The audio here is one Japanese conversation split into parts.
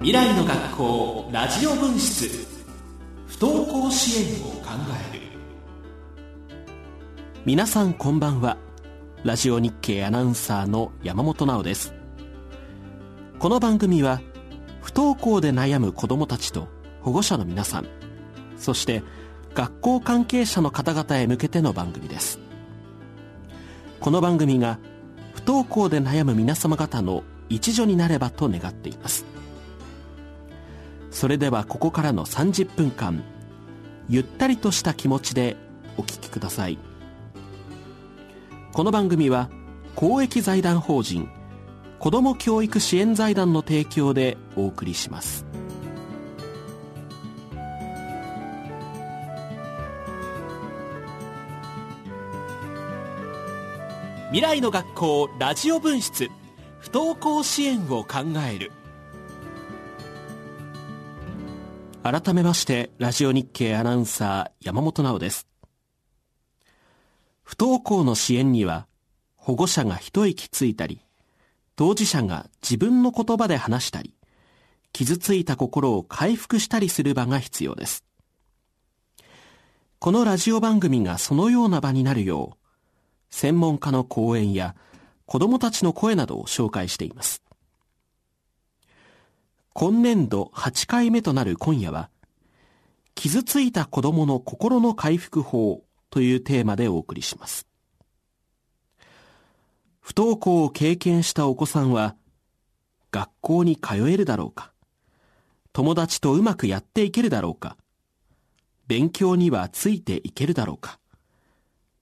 未来の学校ラジオ分室。不登校支援を考える。皆さんこんばんは。ラジオ日経アナウンサーの山本直です。この番組は不登校で悩む子どもたちと保護者の皆さんそして学校関係者の方々へ向けての番組です。この番組が不登校で悩む皆様方の一助になればと願っています。それではここからの30分間ゆったりとした気持ちでお聞きください。この番組は公益財団法人子ども教育支援財団の提供でお送りします。未来の学校ラジオ分室不登校支援を考える改めましてラジオ日経アナウンサー山本直です。不登校の支援には保護者が一息ついたり当事者が自分の言葉で話したり傷ついた心を回復したりする場が必要です。このラジオ番組がそのような場になるよう専門家の講演や子供たちの声などを紹介しています。今年度8回目となる今夜は傷ついた子供の心の回復法というテーマでお送りします不登校を経験したお子さんは学校に通えるだろうか友達とうまくやっていけるだろうか勉強にはついていけるだろうか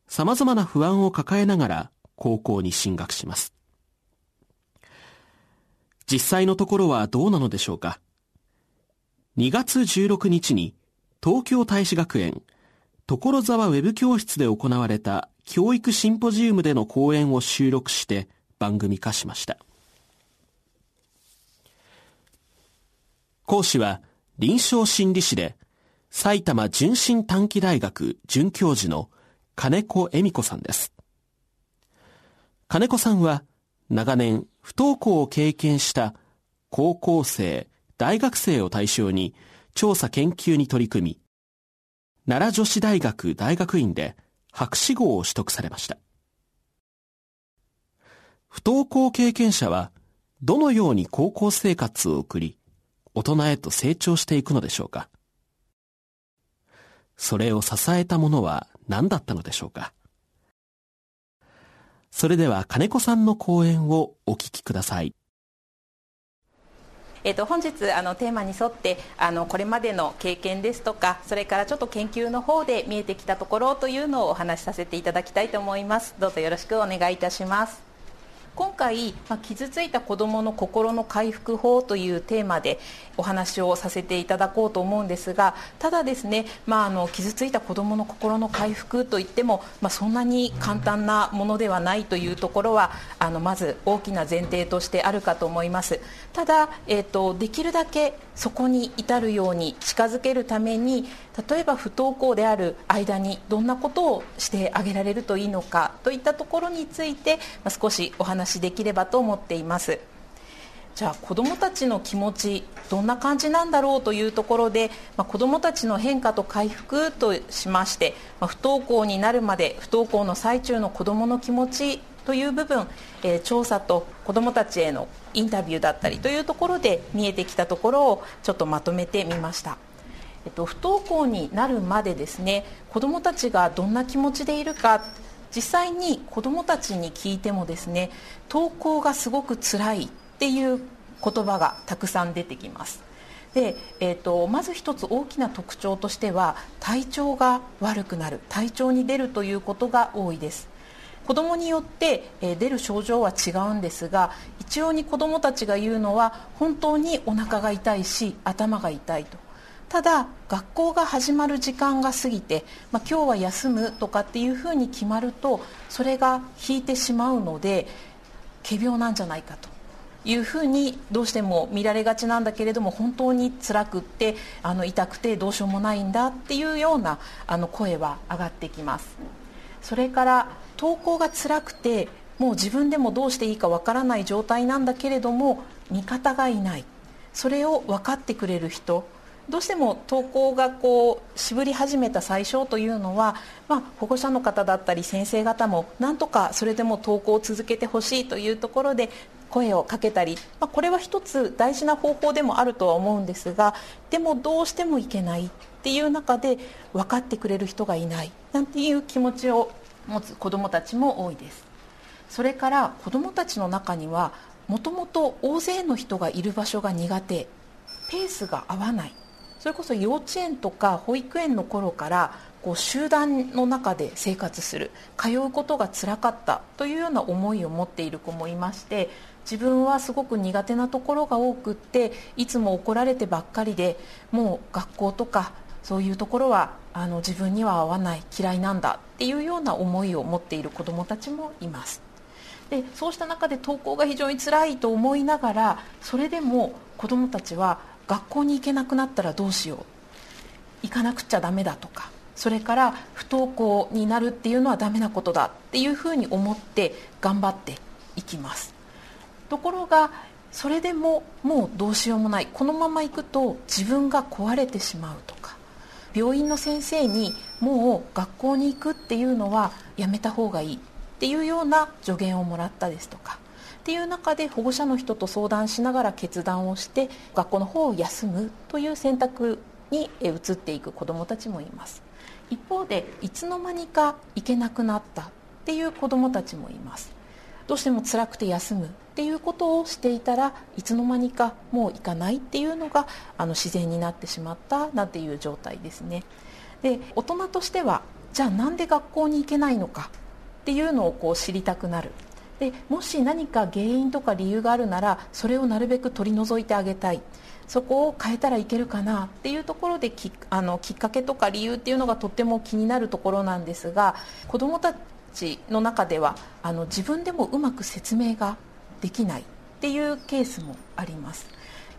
様々な不安を抱えながら高校に進学します。実際のところはどうなのでしょうか？2月16日に東京大使学園所沢ウェブ教室で行われた教育シンポジウムでの講演を収録して番組化しました。講師は臨床心理士で埼玉純真短期大学准教授の金子恵美子さんです。金子さんは長年不登校を経験した高校生、大学生を対象に調査研究に取り組み、奈良女子大学大学院で博士号を取得されました。不登校経験者はどのように高校生活を送り、大人へと成長していくのでしょうかそれを支えたものは何だったのでしょうかそれでは金子さんの講演をお聞きください。えーと、本日あのテーマに沿ってあのこれまでの経験ですとかそれからちょっと研究の方で見えてきたところというのをお話しさせていただきたいと思います。どうぞよろしくお願いいたします。今回、まあ、傷ついた子どもの心の回復法というテーマでお話をさせていただこうと思うんですがただですね、まあ、あの傷ついた子どもの心の回復といっても、まあ、そんなに簡単なものではないというところはあのまず大きな前提としてあるかと思います。ただ、えーと、できるだけそこに至るように近づけるために例えば不登校である間にどんなことをしてあげられるといいのかといったところについて、まあ、少しお話しできればと思っていますじゃあ子どもたちの気持ちどんな感じなんだろうというところで、まあ、子どもたちの変化と回復としまして、まあ、不登校になるまで不登校の最中の子どもの気持ちという部分、えー、調査と子どもたちへのインタビューだったりというところで見えてきたところをちょっとまとめてみました。えっと、不登校になるまでですね子どもたちがどんな気持ちでいるか実際に子どもたちに聞いてもですね登校がすごく辛いっていう言葉がたくさん出てきます。で、えーと、まず一つ大きな特徴としては体調が悪くなる体調に出るということが多いです。子どもによって、え、出る症状は違うんですが一応に子どもたちが言うのは本当にお腹が痛いし頭が痛いと。ただ学校が始まる時間が過ぎて、まあ、今日は休むとかっていうふうに決まるとそれが引いてしまうので仮病なんじゃないかというふうにどうしても見られがちなんだけれども本当に辛くってあの痛くてどうしようもないんだっていうようなあの声は上がってきます。それから登校が辛くてもう自分でもどうしていいかわからない状態なんだけれども味方がいない。それを分かってくれる人どうしても登校がこう渋り始めた最初というのは、まあ、保護者の方だったり先生方もなんとかそれでも登校を続けてほしいというところで声をかけたり、まあ、これは一つ大事な方法でもあるとは思うんですがでもどうしてもいけないっていう中で分かってくれる人がいないなんていう気持ちを持つ子どもたちも多いです。それから子どもたちの中にはもともと大勢の人がいる場所が苦手ペースが合わない。それこそ幼稚園とか保育園の頃からこう集団の中で生活する通うことがつらかったというような思いを持っている子もいまして自分はすごく苦手なところが多くっていつも怒られてばっかりでもう学校とかそういうところはあの自分には合わない嫌いなんだっていうような思いを持っている子どもたちもいます。でそうした中で登校が非常につらいと思いながらそれでも子どもたちは学校に行けなくなったらどうしよう。行かなくちゃダメだとか。それから不登校になるっていうのはダメなことだっていうふうに思って頑張っていきます。ところがそれでももうどうしようもない。このまま行くと自分が壊れてしまうとか。病院の先生にもう学校に行くっていうのはやめた方がいいっていうような助言をもらったですとか。っていう中で保護者の人と相談しながら決断をして学校の方を休むという選択に移っていく子どもたちもいます。一方でいつの間にか行けなくなったっていう子どもたちもいます。どうしても辛くて休むっていうことをしていたらいつの間にかもう行かないっていうのがあの自然になってしまったなんていう状態ですね。で大人としてはじゃあなんで学校に行けないのかっていうのをこう知りたくなる。でもし何か原因とか理由があるならそれをなるべく取り除いてあげたい。そこを変えたらいけるかなっていうところできあのきっかけとか理由っていうのがとっても気になるところなんですが子どもたちの中ではあの自分でもうまく説明ができないっていうケースもあります。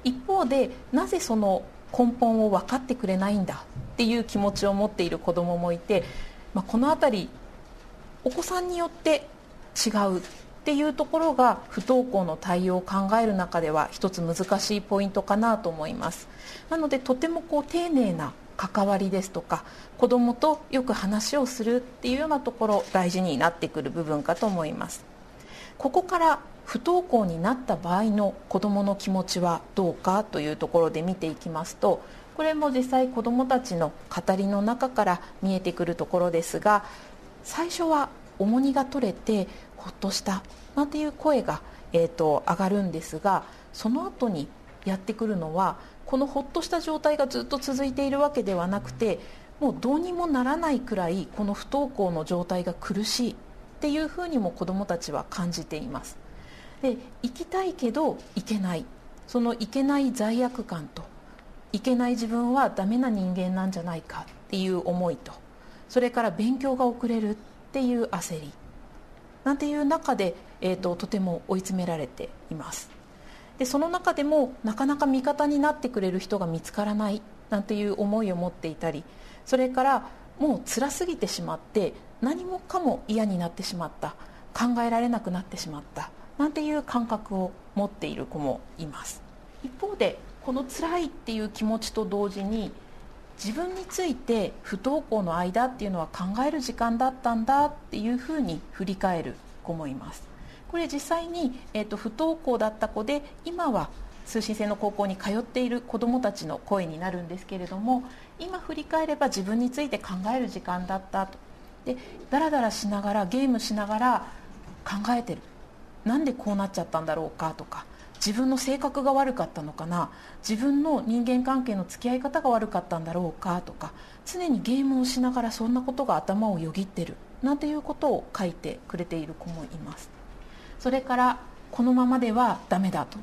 一方でなぜその根本を分かってくれないんだっていう気持ちを持っている子どももいて、まあ、この辺りお子さんによって違うっていうところが不登校の対応を考える中では一つ難しいポイントかなと思います。なのでとてもこう丁寧な関わりですとか子どもとよく話をするっていうようなところ大事になってくる部分かと思います。ここから不登校になった場合の子どもの気持ちはどうかというところで見ていきますとこれも実際子どもたちの語りの中から見えてくるところですが最初は重荷が取れてほっとしたなんていう声が、えーと、上がるんですがその後にやってくるのはこのほっとした状態がずっと続いているわけではなくてもうどうにもならないくらいこの不登校の状態が苦しいっていうふうにも子どもたちは感じています。で行きたいけど行けない。その行けない罪悪感と行けない自分はダメな人間なんじゃないかっていう思いとそれから勉強が遅れる。っていう焦り。なんていう中で、えーと、とても追い詰められています。でその中でもなかなか味方になってくれる人が見つからないなんていう思いを持っていたりそれからもう辛すぎてしまって何もかも嫌になってしまった考えられなくなってしまったなんていう感覚を持っている子もいます。一方でこの辛いっていう気持ちと同時に自分について不登校の間っていうのは考える時間だったんだっていうふうに振り返る子もいます。これ実際に、えーと、不登校だった子で今は通信制の高校に通っている子どもたちの声になるんですけれども今振り返れば自分について考える時間だったと。でだらだらしながらゲームしながら考えてる。なんでこうなっちゃったんだろうかとか自分の性格が悪かったのかな？自分の人間関係の付き合い方が悪かったんだろうか？とか常にゲームをしながらそんなことが頭をよぎってる。なんていうことを書いてくれている子もいます。それからこのままではダメだと。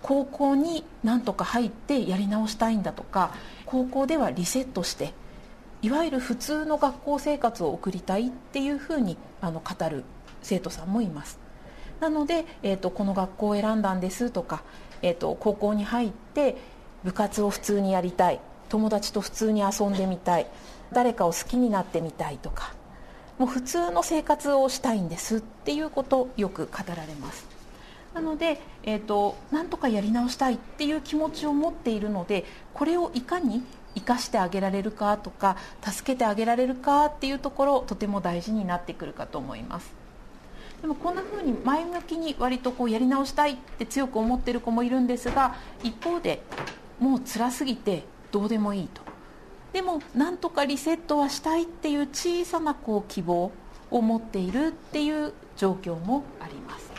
高校になんとか入ってやり直したいんだとか高校ではリセットしていわゆる普通の学校生活を送りたいっていうふうにあの語る生徒さんもいます。なので、えーと、この学校を選んだんですとか、えーと、高校に入って部活を普通にやりたい友達と普通に遊んでみたい誰かを好きになってみたいとかもう普通の生活をしたいんですっていうことをよく語られます。なので、えーと、なんとかやり直したいっていう気持ちを持っているのでこれをいかに生かしてあげられるかとか助けてあげられるかっていうところとても大事になってくるかと思います。でもこんな風に前向きに割とこうやり直したいって強く思ってる子もいるんですが一方でもう辛すぎてどうでもいいと。でもなんとかリセットはしたいっていう小さなこう希望を持っているっていう状況もあります、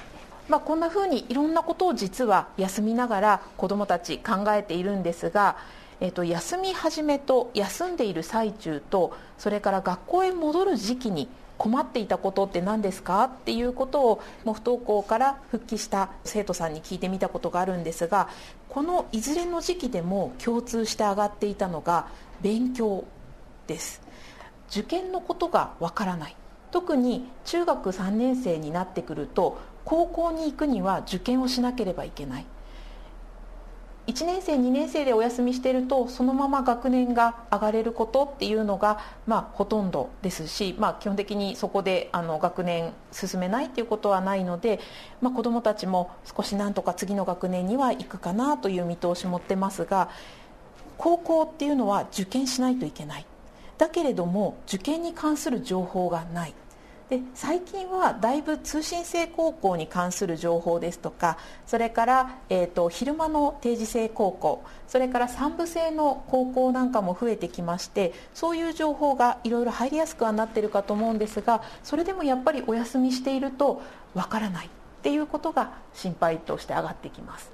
まあ、こんな風にいろんなことを実は休みながら子どもたち考えているんですが、えー、と休み始めと休んでいる最中とそれから学校へ戻る時期に困っていたことって何ですかっていうことをもう不登校から復帰した生徒さんに聞いてみたことがあるんですがこのいずれの時期でも共通して上がっていたのが勉強です。受験のことがわからない。特に中学3年生になってくると高校に行くには受験をしなければいけない。1年生2年生でお休みしているとそのまま学年が上がれることっていうのが、まあ、ほとんどですし、まあ、基本的にそこであの学年進めないっていうことはないので、まあ、子どもたちも少しなんとか次の学年には行くかなという見通し持ってますが高校っていうのは受験しないといけない。だけれども受験に関する情報がない。で最近はだいぶ通信制高校に関する情報ですとかそれから、えーと、昼間の定時制高校それから3部制の高校なんかも増えてきましてそういう情報がいろいろ入りやすくはなってるかと思うんですがそれでもやっぱりお休みしているとわからないっていうことが心配として上がってきます。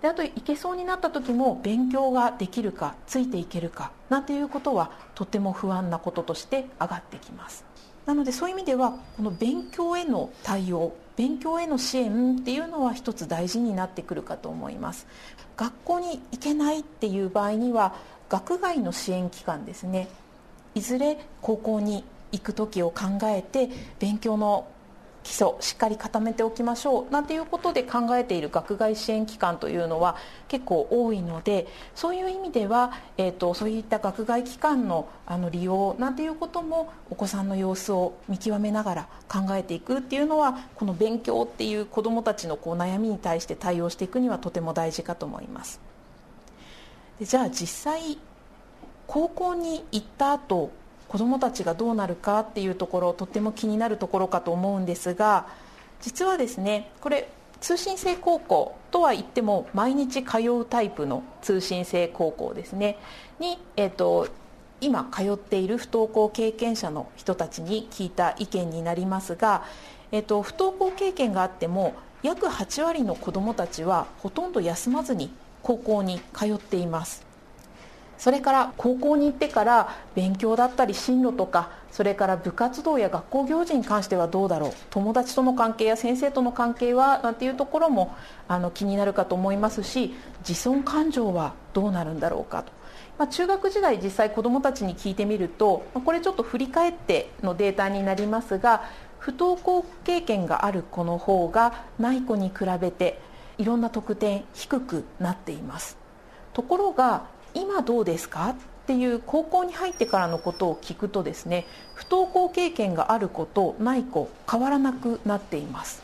であと行けそうになった時も勉強ができるかついていけるかなんていうことはとても不安なこととして上がってきます。なのでそういう意味ではこの勉強への対応勉強への支援っていうのは一つ大事になってくるかと思います。学校に行けないっていう場合には学外の支援機関ですね。いずれ高校に行く時を考えて勉強の基礎しっかり固めておきましょうなんていうことで考えている学外支援機関というのは結構多いのでそういう意味では、えーと、そういった学外機関のあの利用なんていうこともお子さんの様子を見極めながら考えていくっていうのはこの勉強っていう子どもたちのこう悩みに対して対応していくにはとても大事かと思います。でじゃあ実際高校に行った後子どもたちがどうなるかっていうところとっても気になるところかと思うんですが実はですねこれ通信制高校とは言っても毎日通うタイプの通信制高校ですね。に、えーと、今通っている不登校経験者の人たちに聞いた意見になりますが、えーと不登校経験があっても約8割の子どもたちはほとんど休まずに高校に通っています。それから高校に行ってから勉強だったり進路とかそれから部活動や学校行事に関してはどうだろう友達との関係や先生との関係はなんていうところもあの気になるかと思いますし自尊感情はどうなるんだろうかと。まあ、中学時代実際子どもたちに聞いてみるとこれちょっと振り返ってのデータになりますが不登校経験がある子の方がない子に比べていろんな得点低くなっていますところが今どうですか？っていう高校に入ってからのことを聞くとですね不登校経験がある子とない子変わらなくなっています。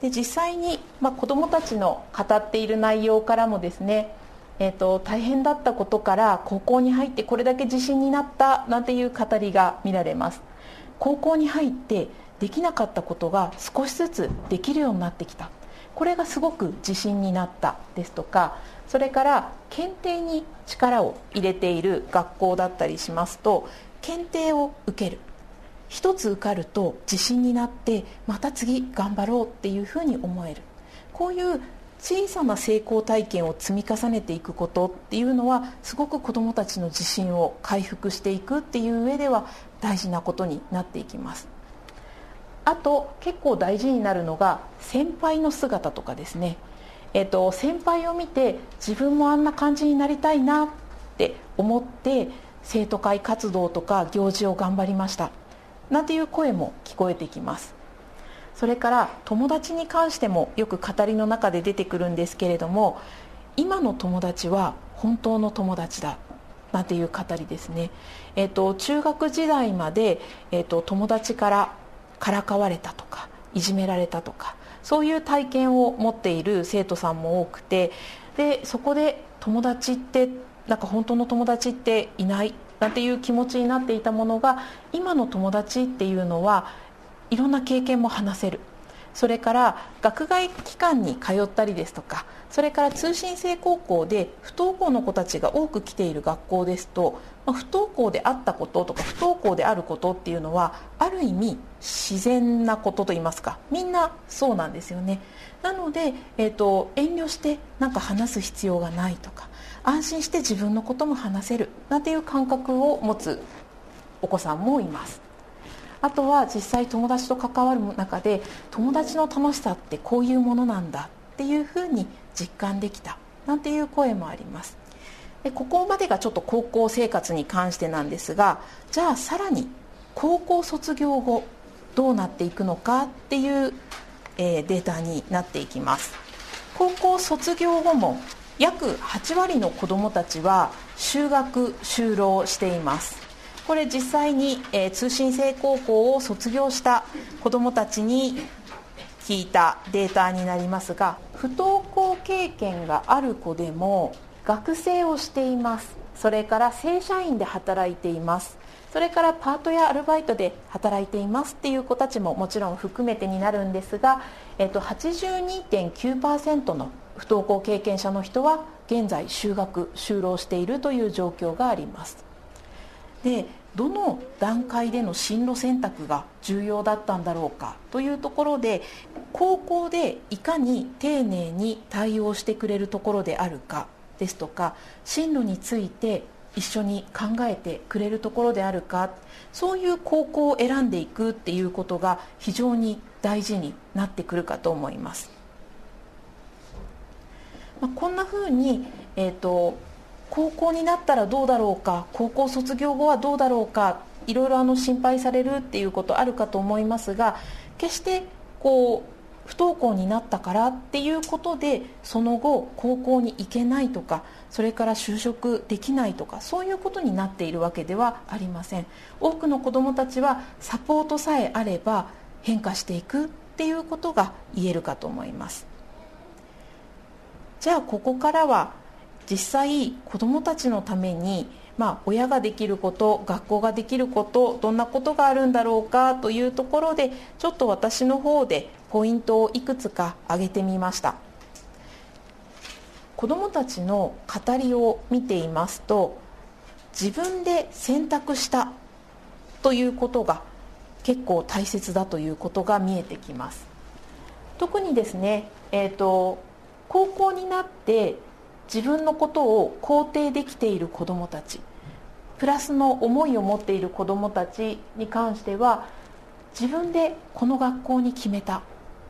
で実際に、まあ、子どもたちの語っている内容からもですねえーと、大変だったことから高校に入ってこれだけ自信になったなんていう語りが見られます。高校に入ってできなかったことが少しずつできるようになってきた。これがすごく自信になったですとかそれから検定に力を入れている学校だったりしますと検定を受ける。一つ受かると自信になってまた次頑張ろうっていうふうに思える。こういう小さな成功体験を積み重ねていくことっていうのはすごく子どもたちの自信を回復していくっていう上では大事なことになっていきます。あと結構大事になるのが先輩の姿とかですね。えっと、先輩を見て自分もあんな感じになりたいなって思って生徒会活動とか行事を頑張りました。なんていう声も聞こえてきます。それから友達に関してもよく語りの中で出てくるんですけれども今の友達は本当の友達だ。なんていう語りですね、えっと、中学時代まで、えっと、友達からからかわれたとかいじめられたとかそういう体験を持っている生徒さんも多くてでそこで友達ってなんか本当の友達っていないなんていう気持ちになっていたものが今の友達っていうのはいろんな経験も話せる。それから学外機関に通ったりですとかそれから通信制高校で不登校の子たちが多く来ている学校ですとま不登校であったこととか不登校であることっていうのはある意味自然なことといいますか。みんなそうなんですよね。なので、えーと、遠慮してなんか話す必要がないとか安心して自分のことも話せるなんていう感覚を持つお子さんもいます。あとは実際友達と関わる中で友達の楽しさってこういうものなんだっていうふうに実感できたなんていう声もあります。でここまでがちょっと高校生活に関してなんですがじゃあさらに高校卒業後どうなっていくのかっていう、えー、データになっていきます。高校卒業後も約8割の子どもたちは修学就労しています。これ実際に、えー、通信制高校を卒業した子どもたちに聞いたデータになりますが不登校経験がある子でも学生をしています。それから正社員で働いています。それからパートやアルバイトで働いていますっていう子たちももちろん含めてになるんですが、えっと、82.9%の不登校経験者の人は現在就学就労しているという状況があります。でどの段階での進路選択が重要だったんだろうかというところで高校でいかに丁寧に対応してくれるところであるか。ですとか進路について一緒に考えてくれるところであるかそういう高校を選んでいくっていうことが非常に大事になってくるかと思います。まあ、こんなふうに、えーと高校になったらどうだろうか高校卒業後はどうだろうかいろいろあの心配されるっていうことあるかと思いますが決してこう不登校になったからっていうことでその後高校に行けないとかそれから就職できないとかそういうことになっているわけではありません。多くの子どもたちはサポートさえあれば変化していくっていうことが言えるかと思います。じゃあここからは実際子どもたちのために、まあ、親ができること学校ができることどんなことがあるんだろうかというところでちょっと私の方でポイントをいくつか挙げてみました。子どもたちの語りを見ていますと自分で選択したということが結構大切だということが見えてきます。特にですね、えーと高校になって自分のことを肯定できている子どもたちプラスの思いを持っている子どもたちに関しては自分でこの学校に決めた。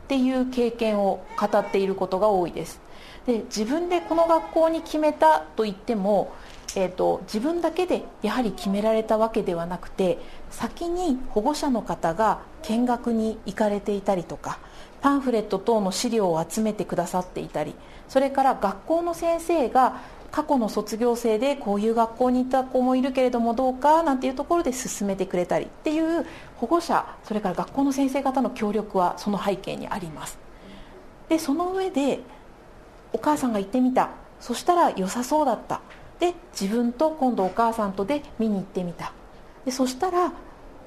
っていう経験を語っていることが多いです。で自分でこの学校に決めたと言っても、えーと、自分だけでやはり決められたわけではなくて先に保護者の方が見学に行かれていたりとかパンフレット等の資料を集めてくださっていたりそれから学校の先生が過去の卒業生でこういう学校に行った子もいるけれどもどうかなんていうところで進めてくれたりっていう保護者それから学校の先生方の協力はその背景にあります。でその上でお母さんが行ってみた。そしたら良さそうだった。で自分と今度お母さんとで見に行ってみた。でそしたら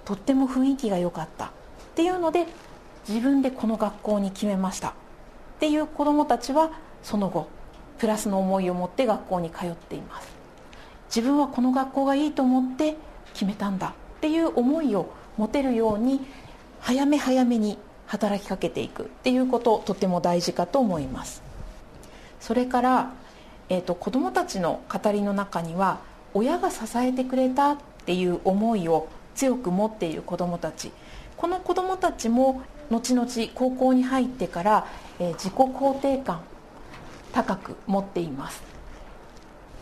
とっても雰囲気が良かった。っていうので自分でこの学校に決めました。っていう子どもたちはその後プラスの思いを持って学校に通っています。自分はこの学校がいいと思って決めたんだっていう思いを持てるように早め早めに働きかけていくっていうこととても大事かと思います。それから、えーと、子どもたちの語りの中には親が支えてくれたっていう思いを強く持っている子どもたち。この子どもたちも後々高校に入ってから、えー、自己肯定感高く持っています。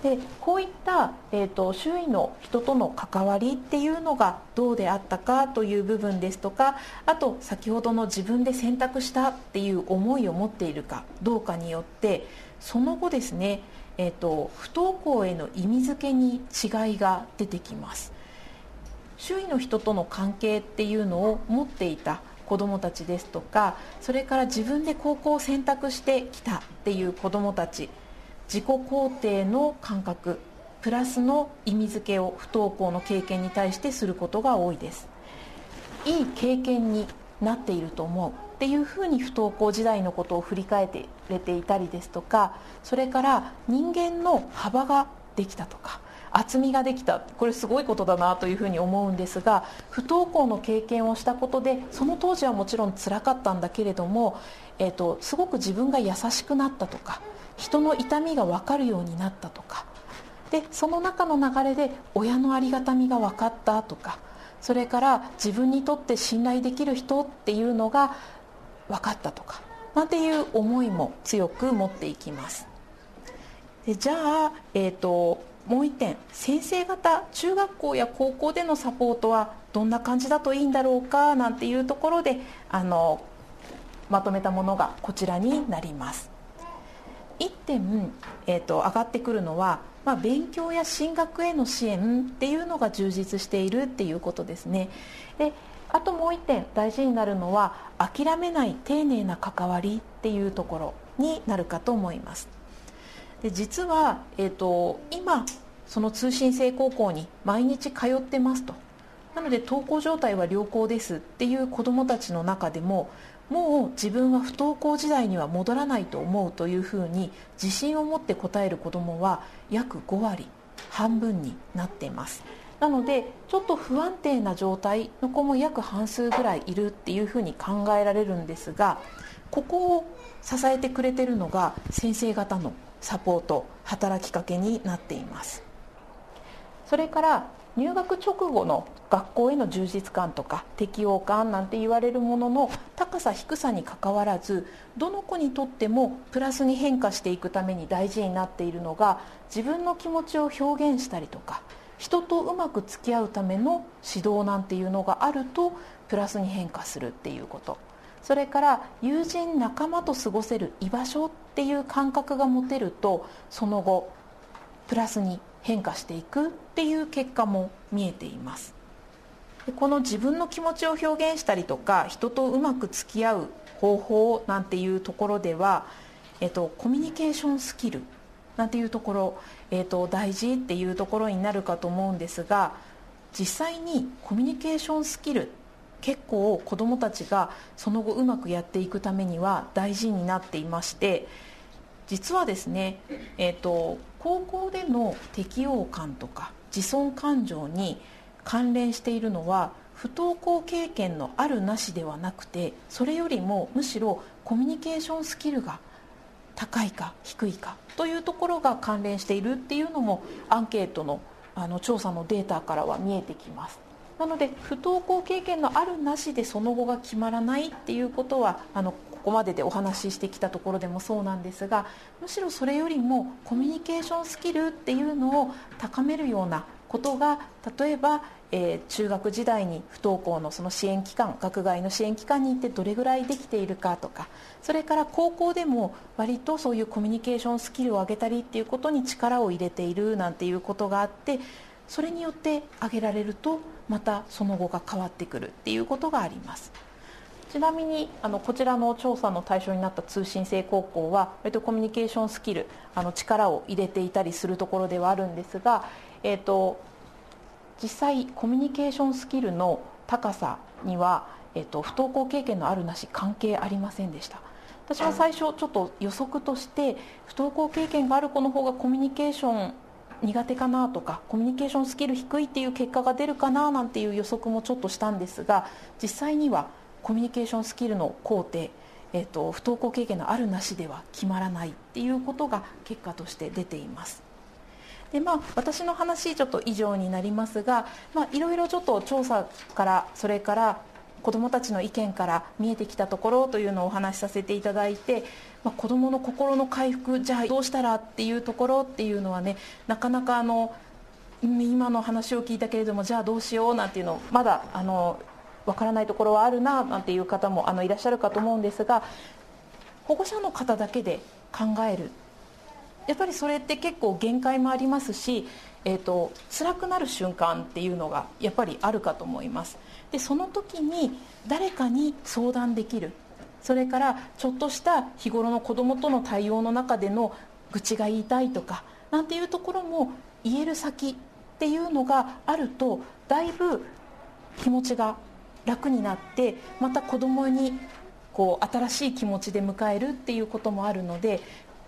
でこういった、えーと、周囲の人との関わりっていうのがどうであったかという部分ですとかあと先ほどの自分で選択したっていう思いを持っているかどうかによってその後ですね、えーと不登校への意味付けに違いが出てきます。周囲の人との関係っていうのを持っていた子どもたちですとかそれから自分で高校を選択してきたっていう子どもたち自己肯定の感覚プラスの意味付けを不登校の経験に対してすることが多いです。いい経験になっていると思うっていうふうに不登校時代のことを振り返ってれていたりですとかそれから人間の幅ができたとか厚みができた。これすごいことだなというふうに思うんですが不登校の経験をしたことでその当時はもちろんつらかったんだけれども、えーと、すごく自分が優しくなったとか人の痛みが分かるようになったとかでその中の流れで親のありがたみが分かったとかそれから自分にとって信頼できる人っていうのが分かったとかなんていう思いも強く持っていきます。でじゃあ、えーと、もう一点先生方中学校や高校でのサポートはどんな感じだといいんだろうかなんていうところであのまとめたものがこちらになります。1点、えーと、上がってくるのは、まあ、勉強や進学への支援っていうのが充実しているっていうことですね。であともう1点大事になるのは諦めない丁寧な関わりっていうところになるかと思います。で実は、えーと、今その通信制高校に毎日通ってますと。なので登校状態は良好ですっていう子どもたちの中でももう自分は不登校時代には戻らないと思うというふうに自信を持って答える子どもは約5割半分になっています。なのでちょっと不安定な状態の子も約半数ぐらいいるっていうふうに考えられるんですがここを支えてくれてるのが先生方のサポート働きかけになっています。それから入学直後の学校への充実感とか適応感なんて言われるものの高さ低さにかかわらずどの子にとってもプラスに変化していくために大事になっているのが自分の気持ちを表現したりとか人とうまく付き合うための指導なんていうのがあるとプラスに変化するっていうこと。それから友人仲間と過ごせる居場所っていう感覚が持てるとその後プラスに変化していくっていう結果も見えています。この自分の気持ちを表現したりとか人とうまく付き合う方法なんていうところでは、えっと、コミュニケーションスキルなんていうところ、えーと、大事っていうところになるかと思うんですが実際にコミュニケーションスキル結構子どもたちがその後うまくやっていくためには大事になっていまして実はですね、えーと、高校での適応感とか自尊感情に関連しているのは不登校経験のあるなしではなくてそれよりもむしろコミュニケーションスキルが高いか低いかというところが関連しているっていうのもアンケートのあの調査のデータからは見えてきます。なので不登校経験のあるなしでその後が決まらないっていうことはあのここまででお話ししてきたところでもそうなんですがむしろそれよりもコミュニケーションスキルっていうのを高めるようなことが例えばえー、中学時代に不登校のその支援機関学外の支援機関に行ってどれぐらいできているかとかそれから高校でも割とそういうコミュニケーションスキルを上げたりっていうことに力を入れているなんていうことがあってそれによって上げられるとまたその後が変わってくるっていうことがあります。ちなみにあのこちらの調査の対象になった通信制高校は割とコミュニケーションスキルあの力を入れていたりするところではあるんですが、えーと実際コミュニケーションスキルの高さには、えっと、不登校経験のあるなし関係ありませんでした。私は最初ちょっと予測として不登校経験がある子の方がコミュニケーション苦手かなとかコミュニケーションスキル低いっていう結果が出るかななんていう予測もちょっとしたんですが実際にはコミュニケーションスキルの工程えーと不登校経験のあるなしでは決まらないっていうことが結果として出ています。でまあ、私の話ちょっと以上になりますが、まあ、いろいろちょっと調査からそれから子どもたちの意見から見えてきたところというのをお話しさせていただいて、まあ、子どもの心の回復じゃあどうしたらっていうところっていうのはねなかなかあの今の話を聞いたけれどもじゃあどうしようなんていうのまだあの分からないところはあるななんていう方もあのいらっしゃるかと思うんですが保護者の方だけで考える。やっぱりそれって結構限界もありますしえーと、辛くなる瞬間っていうのがやっぱりあるかと思います。でその時に誰かに相談できる。それからちょっとした日頃の子どもとの対応の中での愚痴が言いたいとかなんていうところも言える先っていうのがあるとだいぶ気持ちが楽になってまた子どもにこう新しい気持ちで迎えるっていうこともあるので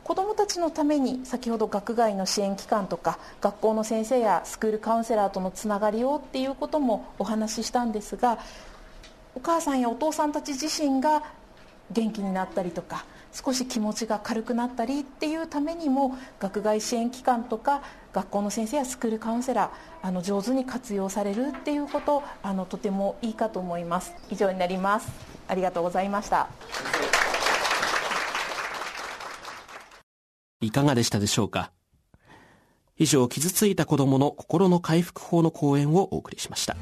子どもたちのために先ほど学外の支援機関とか学校の先生やスクールカウンセラーとのつながりをっていうこともお話ししたんですがお母さんやお父さんたち自身が元気になったりとか少し気持ちが軽くなったりっていうためにも学外支援機関とか学校の先生やスクールカウンセラーあの上手に活用されるっていうことあのとてもいいかと思います。以上になります。ありがとうございました。いかがでしたでしょうか？以上傷ついた子供の心の回復法の講演をお送りしました。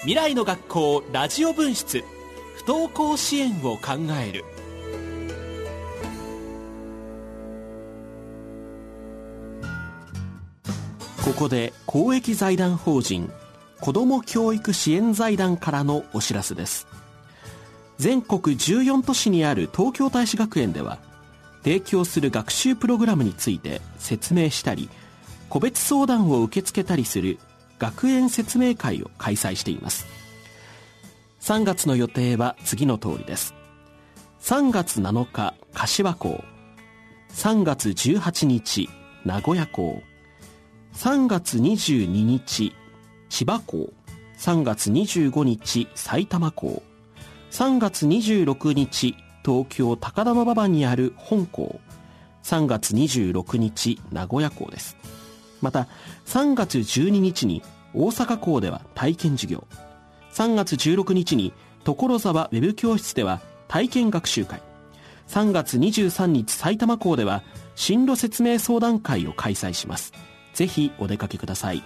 未来の学校ラジオ分室不登校支援を考える。ここで公益財団法人子ども教育支援財団からのお知らせです。全国14都市にある東京大使学園では提供する学習プログラムについて説明したり個別相談を受け付けたりする学園説明会を開催しています。3月の予定は次の通りです。3月7日柏校。3月18日名古屋校。3月22日千葉校。3月25日埼玉校。3月26日東京高田馬場にある本校。3月26日名古屋校です。また3月12日に大阪校では体験授業。3月16日に所沢ウェブ教室では体験学習会。3月23日埼玉校では進路説明相談会を開催します。ぜひお出かけください。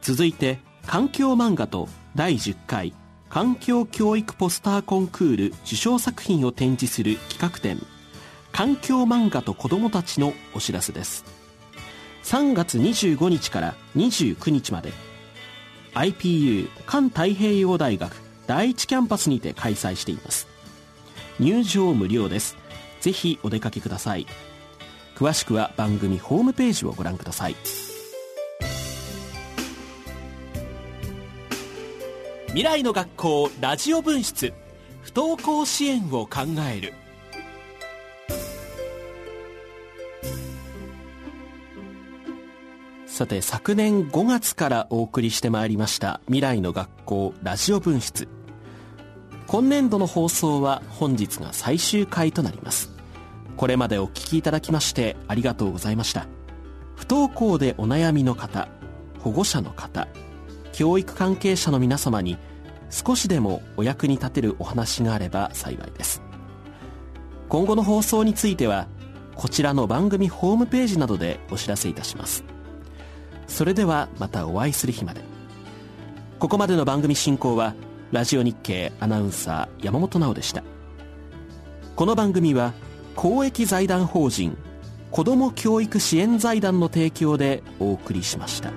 続いて環境漫画と第10回。環境教育ポスターコンクール受賞作品を展示する企画展環境漫画と子どもたちのお知らせです。3月25日から29日まで IPU 環太平洋大学第一キャンパスにて開催しています。入場無料です。ぜひお出かけください。詳しくは番組ホームページをご覧ください。未来の学校ラジオ分室。不登校支援を考える。さて昨年5月からお送りしてまいりました未来の学校ラジオ分室。今年度の放送は本日が最終回となります。これまでお聞きいただきましてありがとうございました。不登校でお悩みの方保護者の方教育関係者の皆様に少しでもお役に立てるお話があれば幸いです。今後の放送についてはこちらの番組ホームページなどでお知らせいたします。それではまたお会いする日まで。ここまでの番組進行はラジオ日経アナウンサー山本直でした。この番組は公益財団法人子ども教育支援財団の提供でお送りしました。